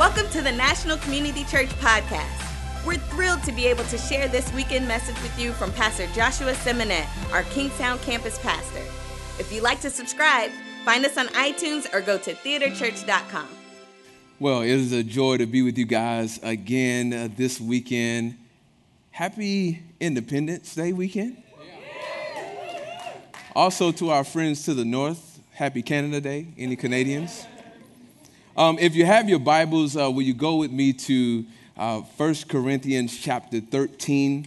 Welcome to the National Community Church Podcast. We're thrilled to be able to share this weekend message with you from Pastor Joshua Simonette, our Kingstowne campus pastor. If you'd like to subscribe, find us on iTunes or go to theaterchurch.com. Well, it is a joy to be with you guys again uh, this weekend. Happy Independence Day weekend. Also, to our friends to the north, happy Canada Day. Any Canadians? Um, if you have your Bibles, uh, will you go with me to uh, 1 Corinthians chapter 13?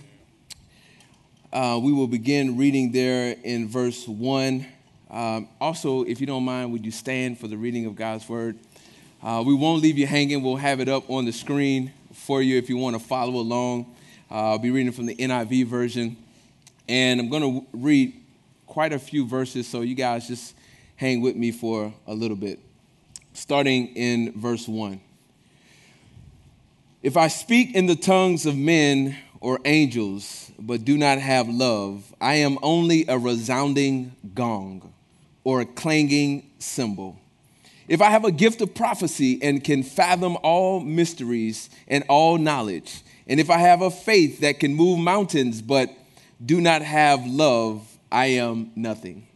Uh, we will begin reading there in verse 1. Um, also, if you don't mind, would you stand for the reading of God's word? Uh, we won't leave you hanging. We'll have it up on the screen for you if you want to follow along. Uh, I'll be reading from the NIV version. And I'm going to read quite a few verses, so you guys just hang with me for a little bit starting in verse 1. If I speak in the tongues of men or angels, but do not have love, I am only a resounding gong or a clanging cymbal. If I have a gift of prophecy and can fathom all mysteries and all knowledge, and if I have a faith that can move mountains but do not have love, I am nothing.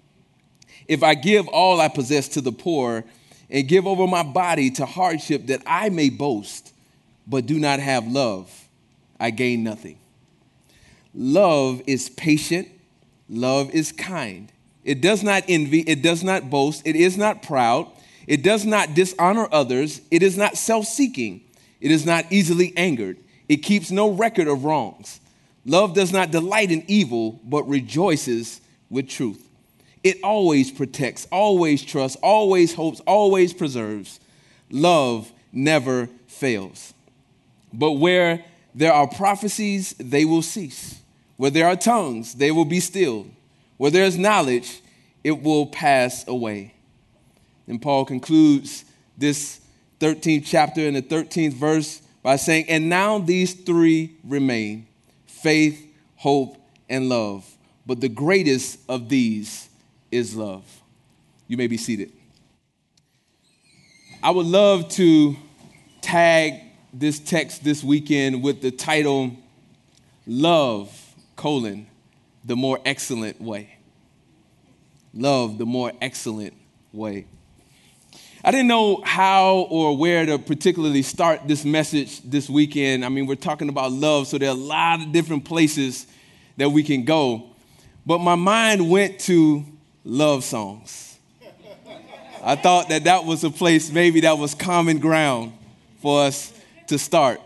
If I give all I possess to the poor and give over my body to hardship that I may boast, but do not have love, I gain nothing. Love is patient, love is kind. It does not envy, it does not boast, it is not proud, it does not dishonor others, it is not self seeking, it is not easily angered, it keeps no record of wrongs. Love does not delight in evil, but rejoices with truth. It always protects, always trusts, always hopes, always preserves. Love never fails. But where there are prophecies, they will cease. Where there are tongues, they will be stilled. Where there is knowledge, it will pass away. And Paul concludes this 13th chapter in the 13th verse by saying, And now these three remain faith, hope, and love. But the greatest of these is love. You may be seated. I would love to tag this text this weekend with the title Love, colon, the more excellent way. Love, the more excellent way. I didn't know how or where to particularly start this message this weekend. I mean, we're talking about love, so there are a lot of different places that we can go. But my mind went to love songs. I thought that that was a place maybe that was common ground for us to start.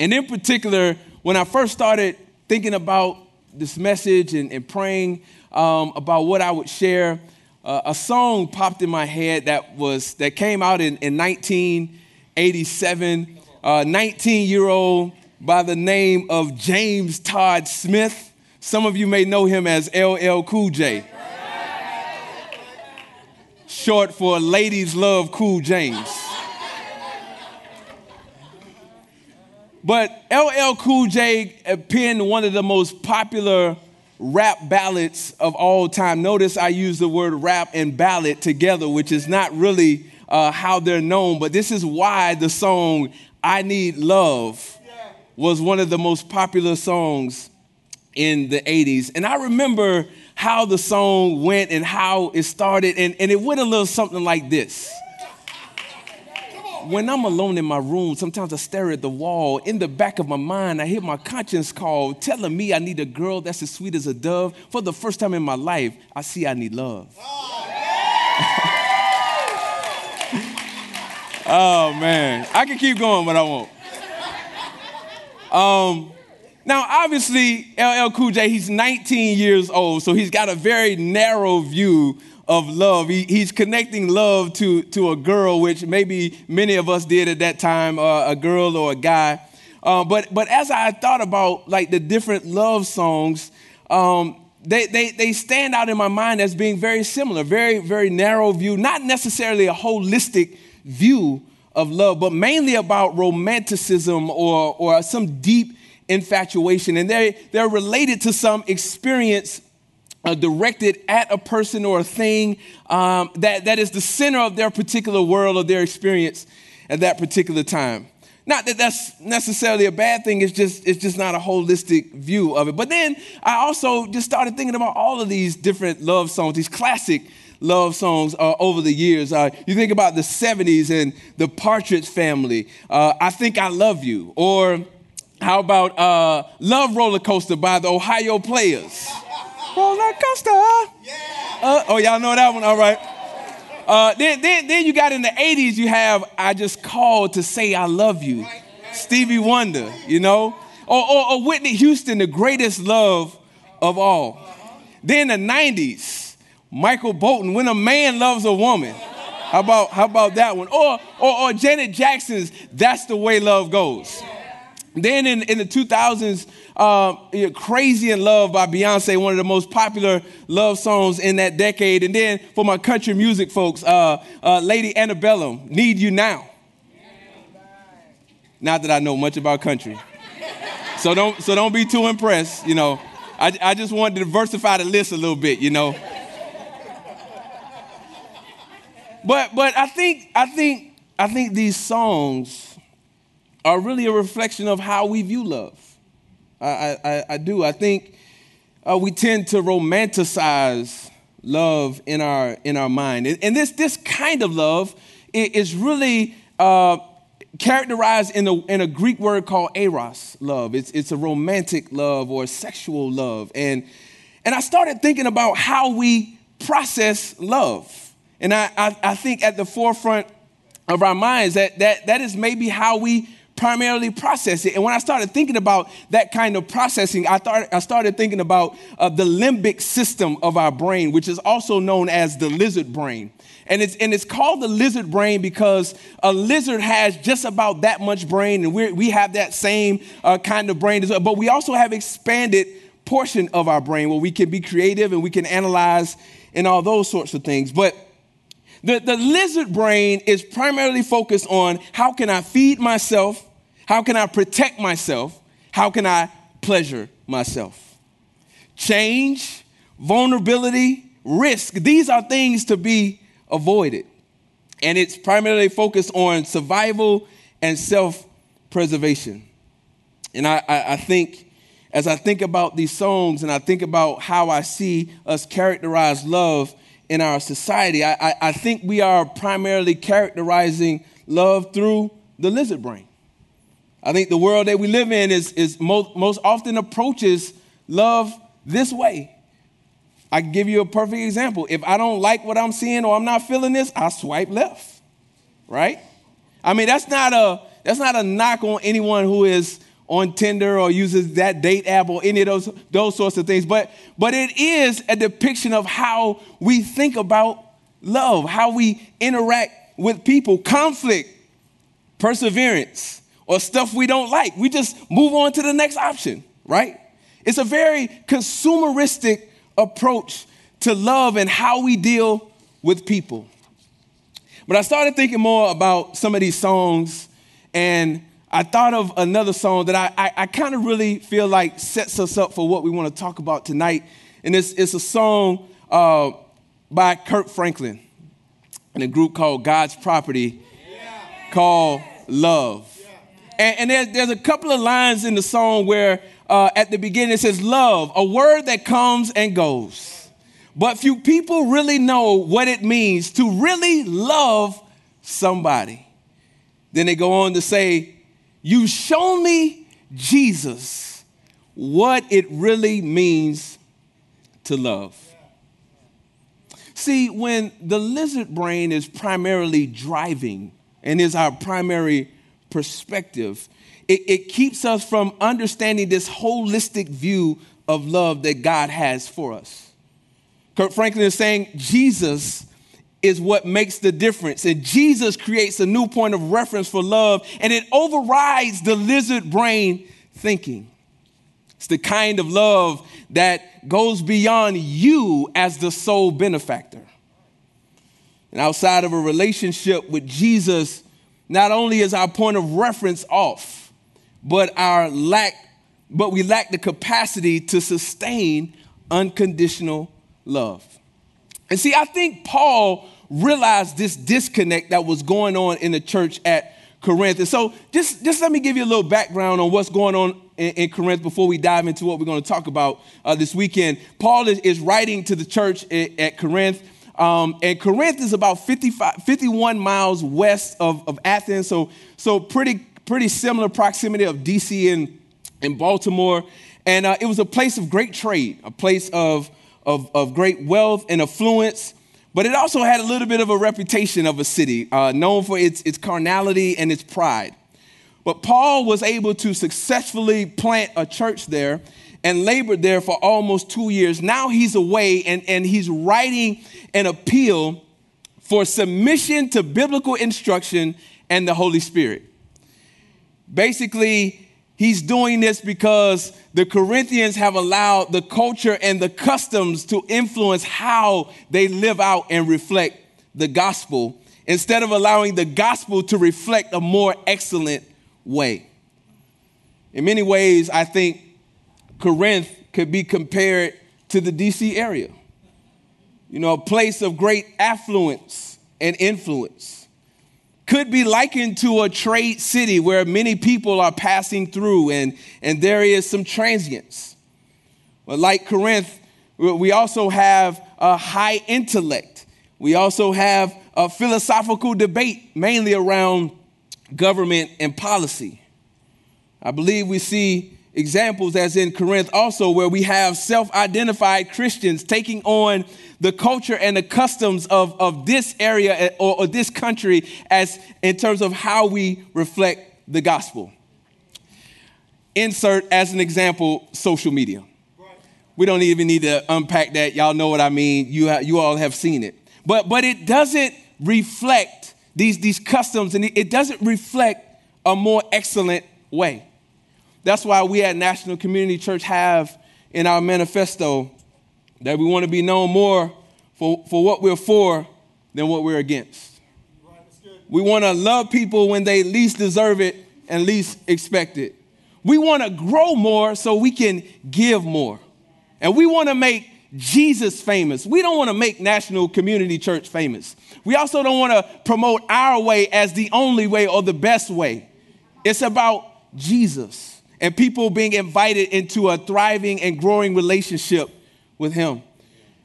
And in particular, when I first started thinking about this message and, and praying um, about what I would share, uh, a song popped in my head that was that came out in, in 1987. 19 year old by the name of James Todd Smith. Some of you may know him as LL Cool J short for Ladies Love Cool James. But LL Cool J penned one of the most popular rap ballads of all time. Notice I use the word rap and ballad together, which is not really uh, how they're known, but this is why the song I Need Love was one of the most popular songs in the 80s. And I remember how the song went and how it started, and, and it went a little something like this. When I'm alone in my room, sometimes I stare at the wall. In the back of my mind, I hear my conscience call, telling me I need a girl that's as sweet as a dove. For the first time in my life, I see I need love. oh man, I can keep going, but I won't. Um, now, obviously, LL Cool J, he's 19 years old, so he's got a very narrow view of love. He, he's connecting love to, to a girl, which maybe many of us did at that time, uh, a girl or a guy. Uh, but, but as I thought about like the different love songs, um, they, they, they stand out in my mind as being very similar, very, very narrow view, not necessarily a holistic view of love, but mainly about romanticism or, or some deep infatuation. And they, they're related to some experience uh, directed at a person or a thing um, that, that is the center of their particular world or their experience. at that particular time. Not that that's necessarily a bad thing, it's just, it's just not a holistic view of it. But then I also just started thinking about all of these different love songs, these classic love songs uh, over the years. Uh, you think about the 70s and the Partridge Family, uh, I Think I Love You, or how about uh, Love Roller Coaster by the Ohio Players? Roller Coaster. Yeah. Uh, oh, y'all know that one? All right. Uh, then, then, then you got in the 80s, you have I Just Called to Say I Love You. Stevie Wonder, you know? Or, or, or, Whitney Houston, the greatest love of all. Then the 90s, Michael Bolton, When a Man Loves a Woman. How about, how about that one? Or, or, or Janet Jackson's That's the Way Love Goes. Then in, in the 2000s, uh, Crazy in Love by Beyonce, one of the most popular love songs in that decade. And then for my country music folks, uh, uh, Lady Antebellum, Need You Now. Not that I know much about country. So don't, so don't be too impressed, you know. I, I just wanted to diversify the list a little bit, you know. But, but I think, I think, I think these songs are really a reflection of how we view love. I, I, I do. I think uh, we tend to romanticize love in our in our mind, and this this kind of love is really uh, characterized in a in a Greek word called eros love. It's it's a romantic love or sexual love, and and I started thinking about how we process love, and I I, I think at the forefront of our minds that that that is maybe how we primarily process it. And when I started thinking about that kind of processing, I, thought, I started thinking about uh, the limbic system of our brain, which is also known as the lizard brain. And it's, and it's called the lizard brain because a lizard has just about that much brain, and we we have that same uh, kind of brain as well. But we also have expanded portion of our brain where we can be creative and we can analyze and all those sorts of things. But the, the lizard brain is primarily focused on how can I feed myself, how can I protect myself, how can I pleasure myself. Change, vulnerability, risk, these are things to be avoided. And it's primarily focused on survival and self preservation. And I, I, I think as I think about these songs and I think about how I see us characterize love, in our society. I, I, I, think we are primarily characterizing love through the lizard brain. I think the world that we live in is, is most, most often approaches love this way. I can give you a perfect example. If I don't like what I'm seeing or I'm not feeling this, I swipe left. Right? I mean, that's not a that's not a knock on anyone who is on Tinder or uses that date app or any of those, those sorts of things. But, but it is a depiction of how we think about love, how we interact with people, conflict, perseverance, or stuff we don't like. We just move on to the next option, right? It's a very consumeristic approach to love and how we deal with people. But I started thinking more about some of these songs and I thought of another song that I, I, I kind of really feel like sets us up for what we want to talk about tonight. And it's, it's a song uh, by Kirk Franklin and a group called God's Property yeah. called Love. Yeah. And, and there's, there's a couple of lines in the song where uh, at the beginning it says, Love, a word that comes and goes. But few people really know what it means to really love somebody. Then they go on to say, you show me, Jesus, what it really means to love. See, when the lizard brain is primarily driving and is our primary perspective, it, it, keeps us from understanding this holistic view of love that God has for us. Kirk Franklin is saying Jesus is what makes the difference. And Jesus creates a new point of reference for love, and it overrides the lizard brain thinking. It's the kind of love that goes beyond you as the sole benefactor. And outside of a relationship with Jesus, not only is our point of reference off, but our lack, but we lack the capacity to sustain unconditional love. And see, I think Paul realized this disconnect that was going on in the church at Corinth. And so just, just let me give you a little background on what's going on in, in Corinth before we dive into what we're going to talk about uh, this weekend. Paul is, is, writing to the church at, at Corinth. Um, and Corinth is about 55, 51 miles west of, of Athens, so, so pretty, pretty similar proximity of DC and, and Baltimore. And uh, it was a place of great trade, a place of, of, of great wealth and affluence. But it also had a little bit of a reputation of a city, uh, known for its, its carnality and its pride. But Paul was able to successfully plant a church there and labored there for almost two years. Now he's away and, and he's writing an appeal for submission to biblical instruction and the Holy Spirit. Basically, He's doing this because the Corinthians have allowed the culture and the customs to influence how they live out and reflect the gospel instead of allowing the gospel to reflect a more excellent way. In many ways, I think Corinth could be compared to the DC area. You know, a place of great affluence and influence could be likened to a trade city where many people are passing through and, and there is some transience. But like Corinth, we also have a high intellect. We also have a philosophical debate, mainly around government and policy. I believe we see examples, as in Corinth, also where we have self identified Christians taking on the culture and the customs of, of this area eh, or, or this country as in terms of how we reflect the gospel. Insert as an example social media. We don't even need to unpack that. Y'all know what I mean. You, ha- you all have seen it. But, but it doesn't reflect these, these customs and it doesn't reflect a more excellent way. That's why we at National Community Church have in our manifesto that we want to be known more for, for what we're for than what we're against. We want to love people when they least deserve it and least expect it. We want to grow more so we can give more. And we want to make Jesus famous. We don't want to make National Community Church famous. We also don't want to promote our way as the only way or the best way. It's about Jesus and people being invited into a thriving and growing relationship with Him.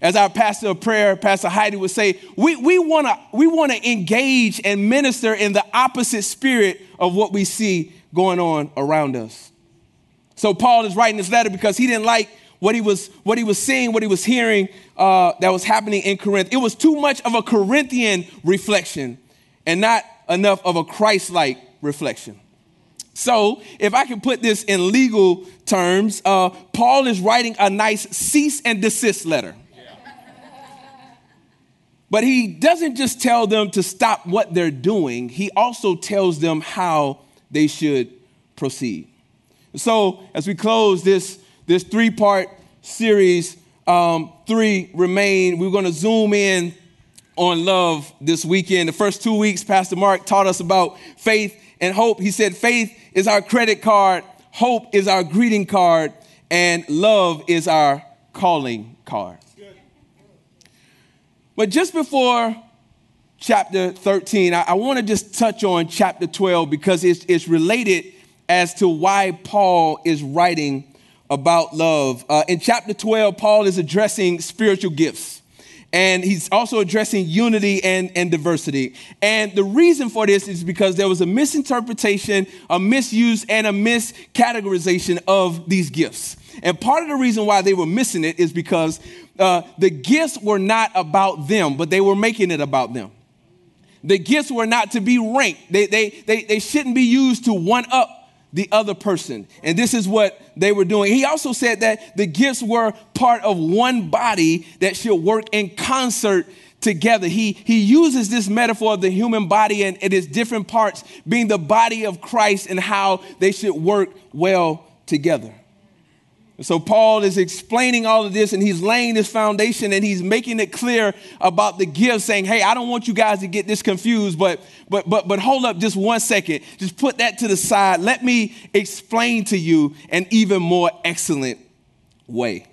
As our pastor of prayer, Pastor Heidi would say, we, we want to we wanna engage and minister in the opposite spirit of what we see going on around us. So Paul is writing this letter because he didn't like what he was what he was seeing, what he was hearing uh, that was happening in Corinth. It was too much of a Corinthian reflection and not enough of a Christ-like reflection. So, if I can put this in legal terms, uh, Paul is writing a nice cease and desist letter. But he doesn't just tell them to stop what they're doing, he also tells them how they should proceed. So, as we close this, this three part series, um, three remain, we're going to zoom in on love this weekend. The first two weeks, Pastor Mark taught us about faith and hope. He said, faith is our credit card, hope is our greeting card, and love is our calling card. But just before chapter 13, I, I want to just touch on chapter 12 because it's, it's related as to why Paul is writing about love. Uh, in chapter 12, Paul is addressing spiritual gifts and he's also addressing unity and, and diversity. And the reason for this is because there was a misinterpretation, a misuse, and a miscategorization of these gifts. And part of the reason why they were missing it is because uh, the gifts were not about them, but they were making it about them. The gifts were not to be ranked, they, they, they, they shouldn't be used to one up the other person. And this is what they were doing. He also said that the gifts were part of one body that should work in concert together. He, he uses this metaphor of the human body and, and its different parts being the body of Christ and how they should work well together. So Paul is explaining all of this and he's laying this foundation and he's making it clear about the gift saying, "Hey, I don't want you guys to get this confused, but but but but hold up just one second. Just put that to the side. Let me explain to you an even more excellent way."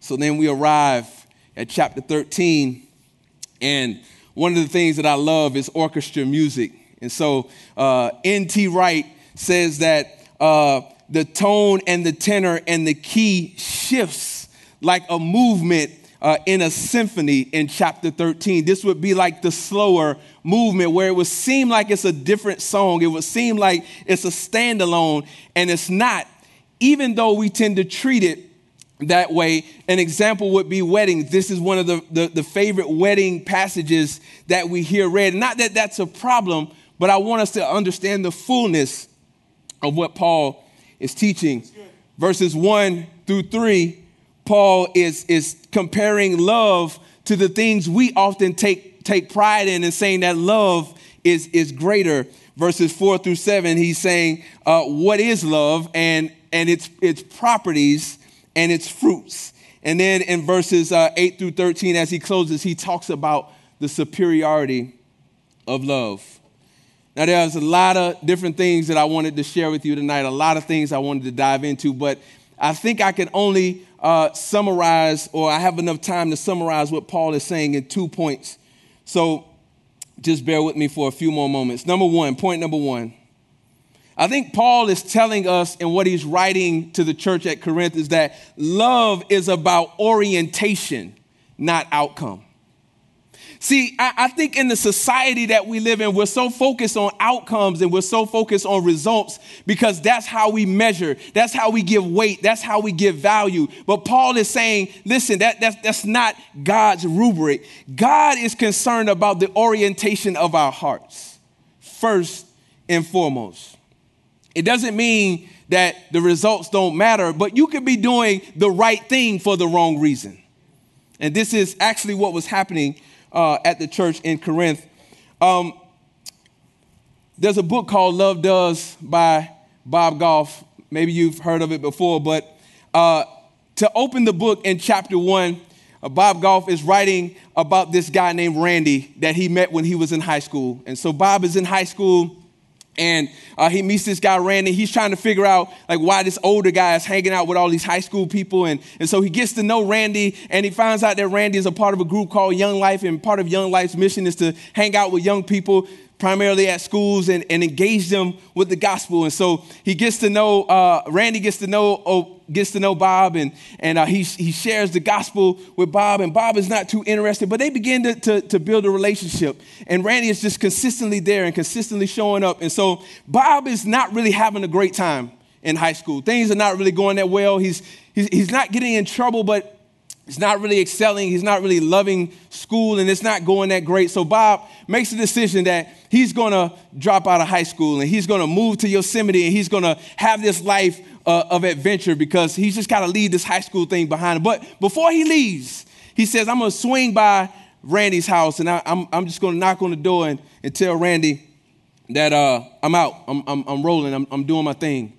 So then we arrive at chapter 13 and one of the things that I love is orchestra music. And so uh, N.T. Wright says that uh, the tone and the tenor and the key shifts like a movement uh, in a symphony in chapter 13. This would be like the slower movement where it would seem like it's a different song. It would seem like it's a standalone, and it's not, even though we tend to treat it that way. An example would be weddings. This is one of the, the, the favorite wedding passages that we hear read. Not that that's a problem, but I want us to understand the fullness of what Paul is teaching. Verses 1 through 3 Paul is, is comparing love to the things we often take, take pride in and saying that love is, is greater. Verses four through seven, he's saying, uh, what is love and, and its, its properties and its fruits. And then in verses uh, 8 through 13, as he closes, he talks about the superiority of love. Now, there's a lot of different things that I wanted to share with you tonight, a lot of things I wanted to dive into, but I think I can only uh, summarize, or I have enough time to summarize what Paul is saying in two points. So just bear with me for a few more moments. Number one, point number one. I think Paul is telling us in what he's writing to the church at Corinth is that love is about orientation, not outcome. See, I, I, think in the society that we live in, we're so focused on outcomes and we're so focused on results because that's how we measure, that's how we give weight, that's how we give value. But Paul is saying, listen, that, that's, that's not God's rubric. God is concerned about the orientation of our hearts, first and foremost. It doesn't mean that the results don't matter, but you could be doing the right thing for the wrong reason. And this is actually what was happening uh, at the church in Corinth. Um, there's a book called Love Does by Bob Goff. Maybe you've heard of it before, but uh, to open the book in chapter one, uh, Bob Goff is writing about this guy named Randy that he met when he was in high school. And so Bob is in high school and uh, he meets this guy randy he's trying to figure out like why this older guy is hanging out with all these high school people and, and so he gets to know randy and he finds out that randy is a part of a group called young life and part of young life's mission is to hang out with young people primarily at schools and, and engage them with the gospel. And so he gets to know, uh, Randy gets to know, oh, gets to know Bob and, and uh, he, he shares the gospel with Bob and Bob is not too interested, but they begin to, to, to build a relationship. And Randy is just consistently there and consistently showing up. And so Bob is not really having a great time in high school. Things are not really going that well. He's, he's, he's not getting in trouble, but He's not really excelling. He's not really loving school, and it's not going that great. So Bob makes a decision that he's going to drop out of high school and he's going to move to Yosemite and he's going to have this life uh, of adventure because he's just got to leave this high school thing behind him. But before he leaves, he says, I'm going to swing by Randy's house and I, am I'm, I'm just going to knock on the door and, and tell Randy that uh, I'm out. I'm, I'm, I'm rolling. I'm, I'm doing my thing.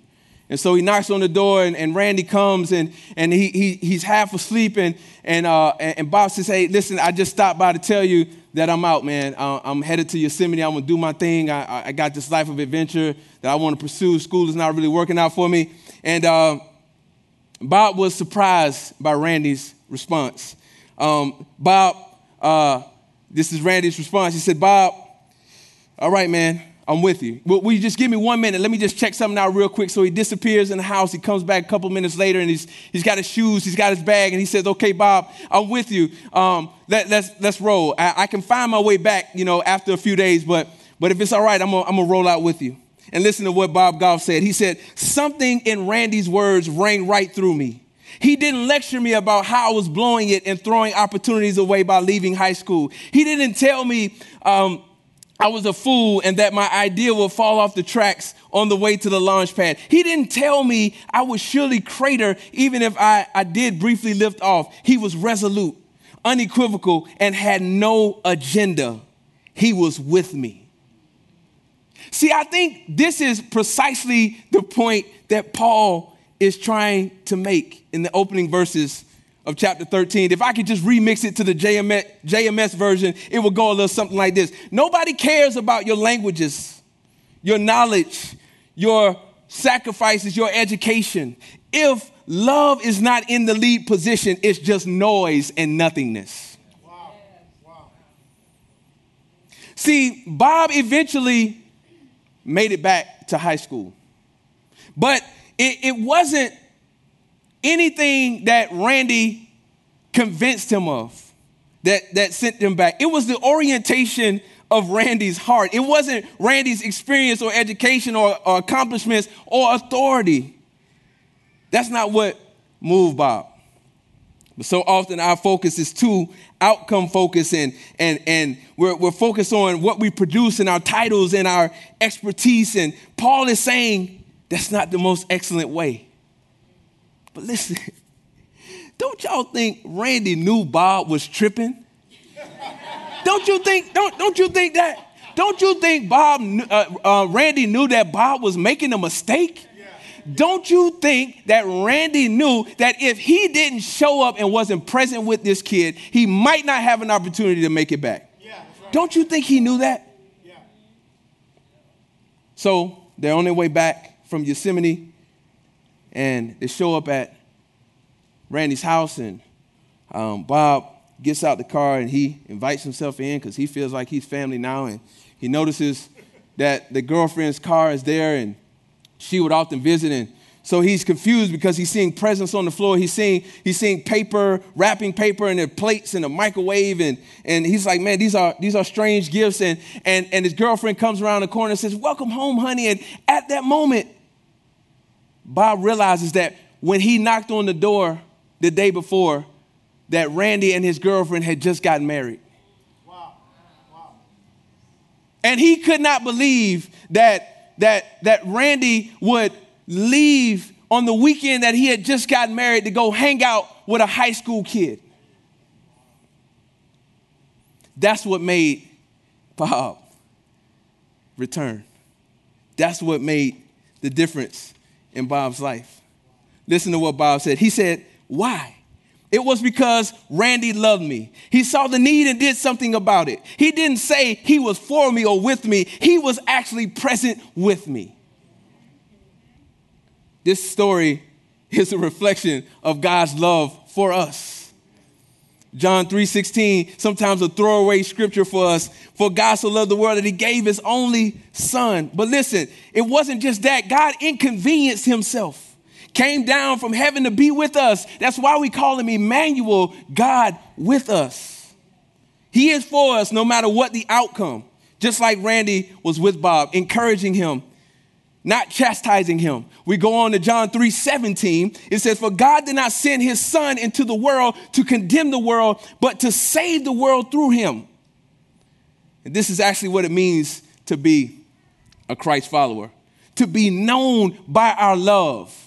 And so he knocks on the door, and, and Randy comes, and, and he, he, he's half asleep. And, and, uh, and Bob says, Hey, listen, I just stopped by to tell you that I'm out, man. I'm headed to Yosemite. I'm going to do my thing. I, I got this life of adventure that I want to pursue. School is not really working out for me. And uh, Bob was surprised by Randy's response. Um, Bob, uh, this is Randy's response. He said, Bob, all right, man. I'm with you. Will, will, you just give me one minute? Let me just check something out real quick. So he disappears in the house. He comes back a couple minutes later and he's, he's got his shoes, he's got his bag, and he says, Okay, Bob, I'm with you. Um, let, let's, let's roll. I, I, can find my way back, you know, after a few days, but, but if it's all right, I'm going to roll out with you. And listen to what Bob Goff said. He said, Something in Randy's words rang right through me. He didn't lecture me about how I was blowing it and throwing opportunities away by leaving high school. He didn't tell me, um, I was a fool and that my idea would fall off the tracks on the way to the launch pad. He didn't tell me I would surely crater even if I, I did briefly lift off. He was resolute, unequivocal, and had no agenda. He was with me. See, I think this is precisely the point that Paul is trying to make in the opening verses of chapter 13. If I could just remix it to the JMS, JMS version, it would go a little something like this Nobody cares about your languages, your knowledge, your sacrifices, your education. If love is not in the lead position, it's just noise and nothingness. Wow. Wow. See, Bob eventually made it back to high school. But it, it wasn't anything that Randy convinced him of that, that sent them back. It was the orientation of Randy's heart. It wasn't Randy's experience or education or, or accomplishments or authority. That's not what moved Bob. But so often our focus is too outcome focused and, and, and we're, we're focused on what we produce and our titles and our expertise. And Paul is saying that's not the most excellent way. But listen, don't y'all think Randy knew Bob was tripping? don't you think, don't, don't you think that? Don't you think Bob, uh, uh, Randy knew that Bob was making a mistake? Don't you think that Randy knew that if he didn't show up and wasn't present with this kid, he might not have an opportunity to make it back? Yeah, right. Don't you think he knew that? Yeah. So their way back from Yosemite and they show up at Randy's house and um, Bob gets out the car and he invites himself in because he feels like he's family now and he notices that the girlfriend's car is there and she would often visit and so he's confused because he's seeing presents on the floor. He's seeing, he's seeing paper, wrapping paper, and there plates and a microwave. And, and he's like, man, these are, these are strange gifts. And, and, and his girlfriend comes around the corner and says, welcome home, honey. And at that moment, Bob realizes that when he knocked on the door the day before, that Randy and his girlfriend had just gotten married. Wow. Wow. And he could not believe that that, that Randy would leave on the weekend that he had just gotten married to go hang out with a high school kid. That's what made Bob return. That's what made the difference in Bob's life. Listen to what Bob said. He said, Why? It was because Randy loved me. He saw the need and did something about it. He didn't say he was for me or with me, he was actually present with me. This story is a reflection of God's love for us. John 3:16, sometimes a throwaway scripture for us. For God so loved the world that he gave his only son. But listen, it wasn't just that. God inconvenienced himself came down from heaven to be with us. That's why we call him Emmanuel, God with us. He is for us no matter what the outcome. Just like Randy was with Bob, encouraging him, not chastising him. We go on to John 3 17. It says, For God did not send his son into the world to condemn the world, but to save the world through him. And this is actually what it means to be a Christ follower, to be known by our love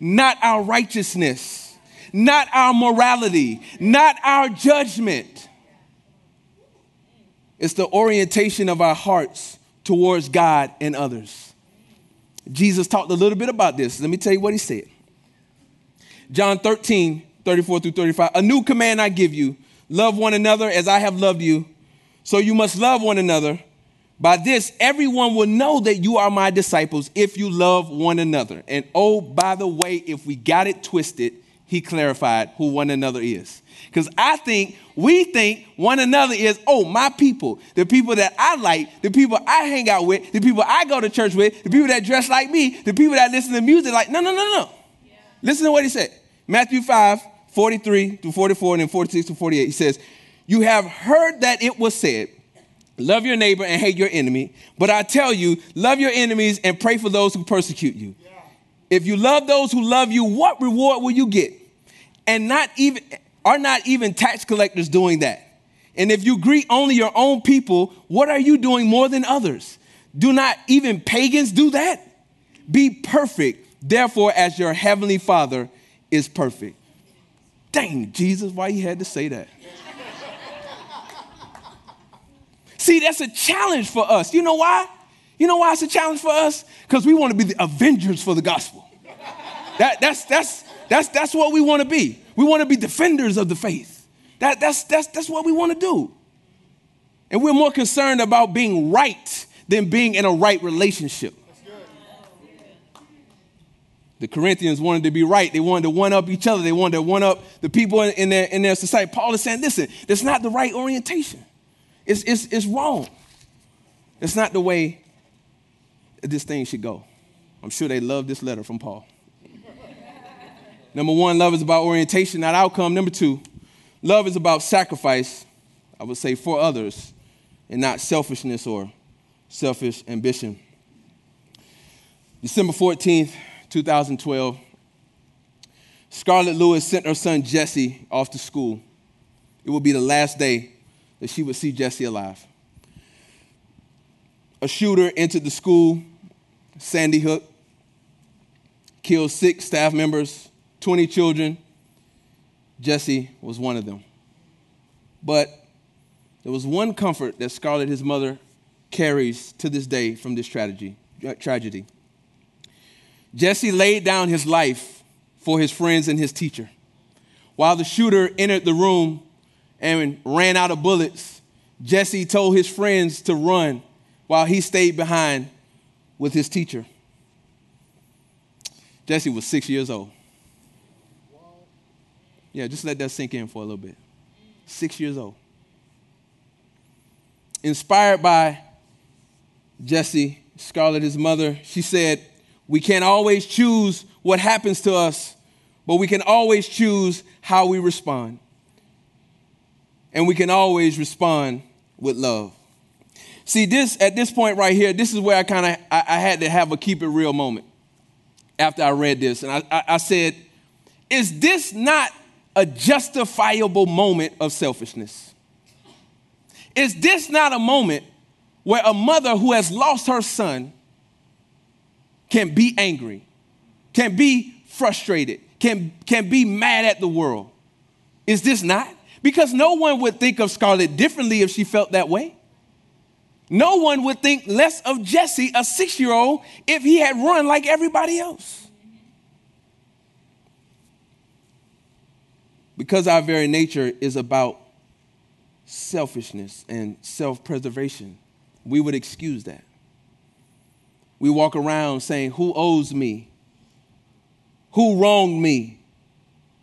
not our righteousness, not our morality, not our judgment. It's the orientation of our hearts towards God and others. Jesus talked a little bit about this. Let me tell you what he said. John 13, 34 through 35. A new command I give you love one another as I have loved you. So you must love one another. By this, everyone will know that you are my disciples if you love one another. And oh, by the way, if we got it twisted, he clarified who one another is. Because I think we think one another is, oh, my people, the people that I like, the people I hang out with, the people I go to church with, the people that dress like me, the people that listen to music like, no, no, no, no. Yeah. Listen to what he said. Matthew 5, 43 to 44, and then 46 to 48. He says, You have heard that it was said, Love your neighbor and hate your enemy. But I tell you, love your enemies and pray for those who persecute you. Yeah. If you love those who love you, what reward will you get? And not even are not even tax collectors doing that. And if you greet only your own people, what are you doing more than others? Do not even pagans do that? Be perfect, therefore, as your heavenly Father is perfect. Dang, Jesus, why you had to say that? See, that's a challenge for us. You know why? You know why it's a challenge for us? Because we want to be the avengers for the gospel. That, that's, that's, that's, that's what we want to be. We want to be defenders of the faith. That, that's, that's, that's what we want to do. And we're more concerned about being right than being in a right relationship. The Corinthians wanted to be right. They wanted to one up each other. They wanted to one up the people in their, in their society. Paul is saying, listen, that's not the right orientation. It's, it's, it's wrong. It's not the way this thing should go. I'm sure they love this letter from Paul. Number one, love is about orientation, not outcome. Number two, love is about sacrifice, I would say, for others, and not selfishness or selfish ambition. December 14th, 2012, Scarlett Lewis sent her son Jesse off to school. It would be the last day that she would see Jesse alive. A shooter entered the school, Sandy Hook, killed six staff members, 20 children. Jesse was one of them. But there was one comfort that Scarlett, his mother, carries to this day from this tragedy. Uh, tragedy. Jesse laid down his life for his friends and his teacher. While the shooter entered the room and ran out of bullets, Jesse told his friends to run while he stayed behind with his teacher. Jesse was six years old. Yeah, just let that sink in for a little bit. Six years old. Inspired by Jesse, Scarlett, his mother, she said, We can't always choose what happens to us, but we can always choose how we respond. And we can always respond with love. See, this at this point right here, this is where I kind of I, I, had to have a keep it real moment after I read this, and I, I, I said, "Is this not a justifiable moment of selfishness? Is this not a moment where a mother who has lost her son can be angry, can be frustrated, can can be mad at the world? Is this not?" Because no one would think of Scarlett differently if she felt that way. No one would think less of Jesse, a six year old, if he had run like everybody else. Because our very nature is about selfishness and self preservation, we would excuse that. We walk around saying, Who owes me? Who wronged me?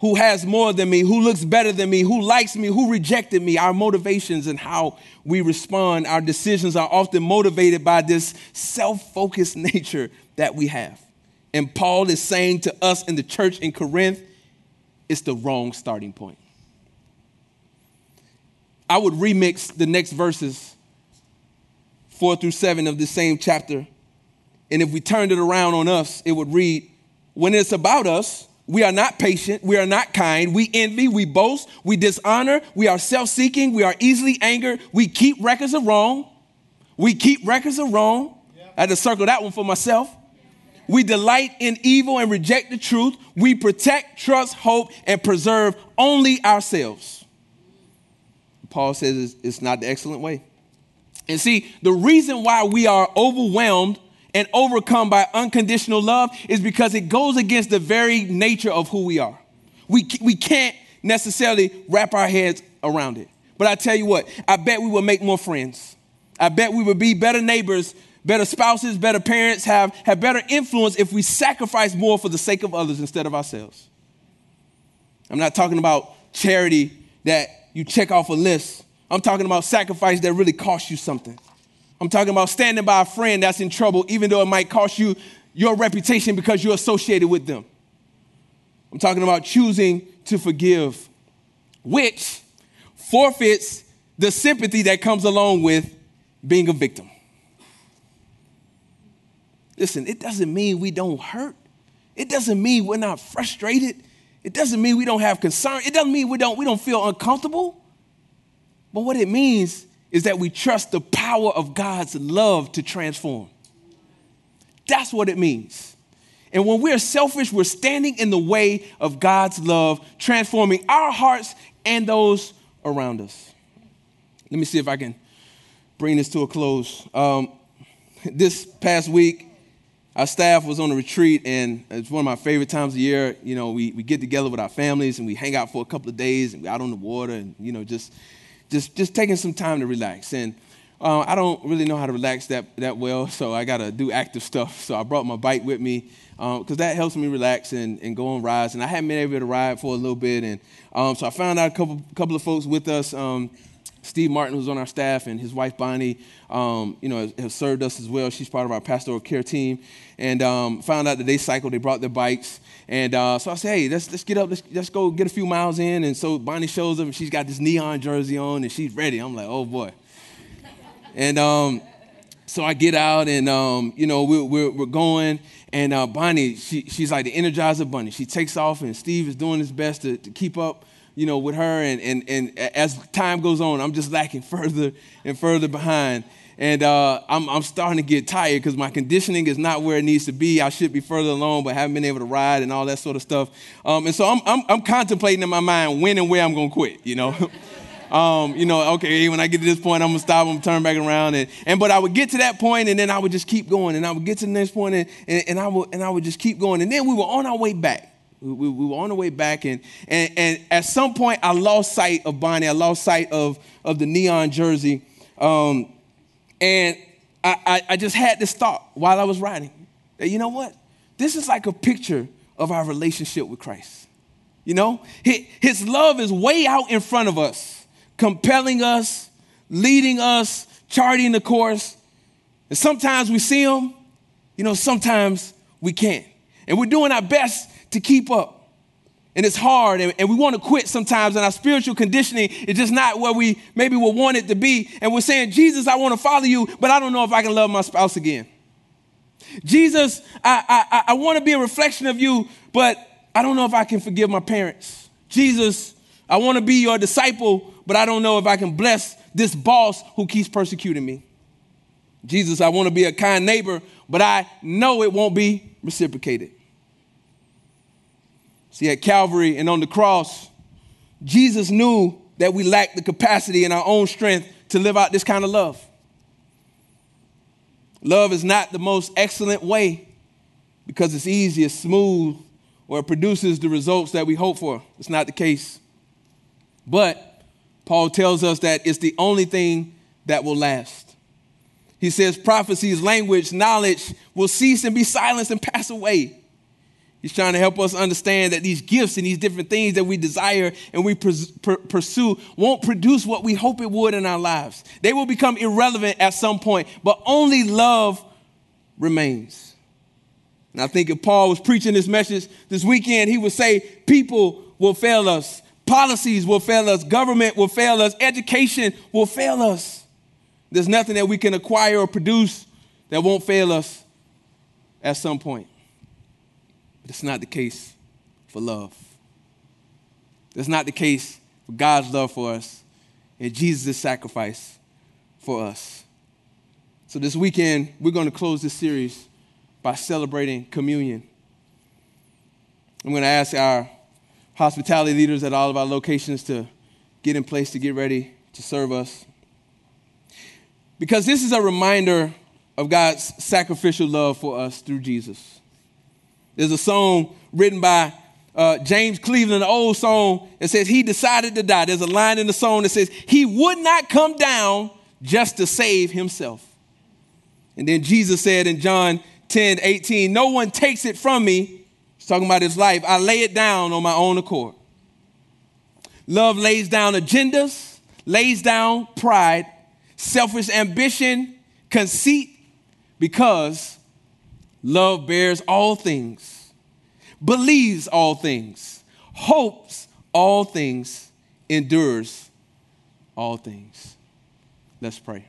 Who has more than me, who looks better than me, who likes me, who rejected me. Our motivations and how we respond, our decisions are often motivated by this self focused nature that we have. And Paul is saying to us in the church in Corinth, it's the wrong starting point. I would remix the next verses, four through seven of the same chapter. And if we turned it around on us, it would read, When it's about us, we are not patient. We are not kind. We envy. We boast. We dishonor. We are self seeking. We are easily angered. We keep records of wrong. We keep records of wrong. I had to circle that one for myself. We delight in evil and reject the truth. We protect, trust, hope, and preserve only ourselves. Paul says it's not the excellent way. And see, the reason why we are overwhelmed and overcome by unconditional love is because it goes against the very nature of who we are. We, we can't necessarily wrap our heads around it. But I tell you what, I bet we will make more friends. I bet we would be better neighbors, better spouses, better parents, have, have better influence if we sacrifice more for the sake of others instead of ourselves. I'm not talking about charity that you check off a list. I'm talking about sacrifice that really costs you something. I'm talking about standing by a friend that's in trouble, even though it might cost you your reputation because you're associated with them. I'm talking about choosing to forgive, which forfeits the sympathy that comes along with being a victim. Listen, it doesn't mean we don't hurt. It doesn't mean we're not frustrated. It doesn't mean we don't have concern. It doesn't mean we don't, we don't feel uncomfortable. But what it means is that we trust the power of God's love to transform. That's what it means. And when we're selfish, we're standing in the way of God's love, transforming our hearts and those around us. Let me see if I can bring this to a close. Um, this past week, our staff was on a retreat, and it's one of my favorite times of year. You know, we, we get together with our families and we hang out for a couple of days and we're out on the water and, you know, just just just taking some time to relax. And uh, I don't really know how to relax that that well, so I got to do active stuff. So I brought my bike with me because um, that helps me relax and, and go on rides. And I hadn't been able to ride for a little bit, and um, so I found out a couple couple of folks with us. Um, Steve Martin, who's on our staff, and his wife Bonnie, um, you know, has, has, served us as well. She's part of our pastoral care team. And um, found out that they cycled, they brought their bikes. And uh, so I said, hey, let's, let's get up, let's, let's go get a few miles in. And so Bonnie shows up, and she's got this neon jersey on, and she's ready. I'm like, oh boy. and um, so I get out, and um, you know, we're, we're, we're going. And uh, Bonnie, she, she's like the Energizer Bunny. She takes off, and Steve is doing his best to, to keep up you know, with her. And, and, and as time goes on, I'm just lacking further and further behind. And uh, I'm, I'm starting to get tired because my conditioning is not where it needs to be. I should be further along, but haven't been able to ride and all that sort of stuff. Um, and so I'm, I'm, I'm, contemplating in my mind when and where I'm going to quit, you know. um, you know, okay, when I get to this point, I'm to stop, I'm to turn back around. And, and, but I would get to that point and then I would just keep going. And I would get to the next point and, and, and I, would, and I would just keep going. And then we were on our way back. We, we, were on the way back, and, and, and at some point, I lost sight of Bonnie. I lost sight of, of the neon jersey. Um, and I, I, I just had this thought while I was riding that, you know what? This is like a picture of our relationship with Christ. You know, his love is way out in front of us, compelling us, leading us, charting the course. And sometimes we see him, you know, sometimes we can't. And we're doing our best to keep up. And it's hard, and, and we want to quit sometimes, and our spiritual conditioning is just not where we maybe would want it to be. And we're saying, Jesus, I want to follow you, but I don't know if I can love my spouse again. Jesus, I, I, I want to be a reflection of you, but I don't know if I can forgive my parents. Jesus, I want to be your disciple, but I don't know if I can bless this boss who keeps persecuting me. Jesus, I want to be a kind neighbor, but I know it won't be reciprocated. See, at Calvary and on the cross, Jesus knew that we lacked the capacity in our own strength to live out this kind of love. Love is not the most excellent way because it's easy, it's smooth, or it produces the results that we hope for. It's not the case. But Paul tells us that it's the only thing that will last. He says prophecies, language, knowledge will cease and be silenced and pass away. He's trying to help us understand that these gifts and these different things that we desire and we pursue won't produce what we hope it would in our lives. They will become irrelevant at some point, but only love remains. And I think if Paul was preaching this message this weekend, he would say, People will fail us, policies will fail us, government will fail us, education will fail us. There's nothing that we can acquire or produce that won't fail us at some point. But it's not the case for love. That's not the case for God's love for us and Jesus' sacrifice for us. So this weekend, we're going to close this series by celebrating communion. I'm going to ask our hospitality leaders at all of our locations to get in place to get ready to serve us. Because this is a reminder of God's sacrificial love for us through Jesus. There's a song written by uh, James Cleveland, an old song that says he decided to die. There's a line in the song that says he would not come down just to save himself. And then Jesus said in John 10 18, No one takes it from me. He's talking about his life. I lay it down on my own accord. Love lays down agendas, lays down pride, selfish ambition, conceit, because Love bears all things, believes all things, hopes all things, endures all things. Let's pray.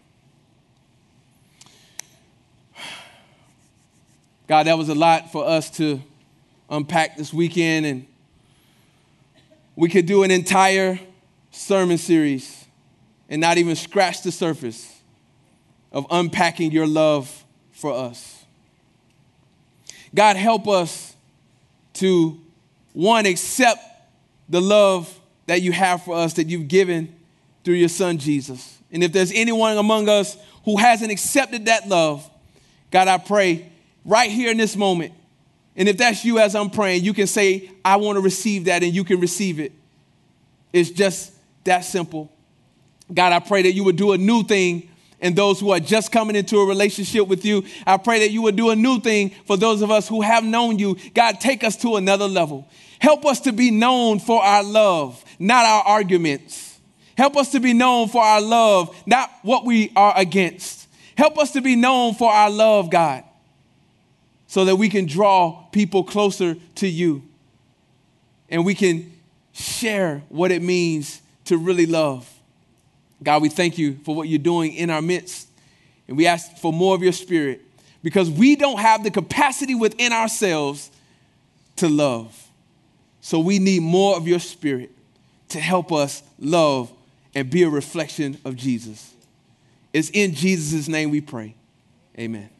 God, that was a lot for us to unpack this weekend, and we could do an entire sermon series and not even scratch the surface of unpacking your love for us. God, help us to, one, accept the love that you have for us, that you've given through your son Jesus. And if there's anyone among us who hasn't accepted that love, God, I pray right here in this moment. And if that's you as I'm praying, you can say, I want to receive that, and you can receive it. It's just that simple. God, I pray that you would do a new thing and those who are just coming into a relationship with you. I pray that you would do a new thing for those of us who have known you. God, take us to another level. Help us to be known for our love, not our arguments. Help us to be known for our love, not what we are against. Help us to be known for our love, God, so that we can draw people closer to you and we can share what it means to really love. God, we thank you for what you're doing in our midst. And we ask for more of your spirit because we don't have the capacity within ourselves to love. So we need more of your spirit to help us love and be a reflection of Jesus. It's in Jesus' name we pray. Amen.